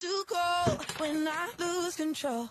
too cold when I lose control.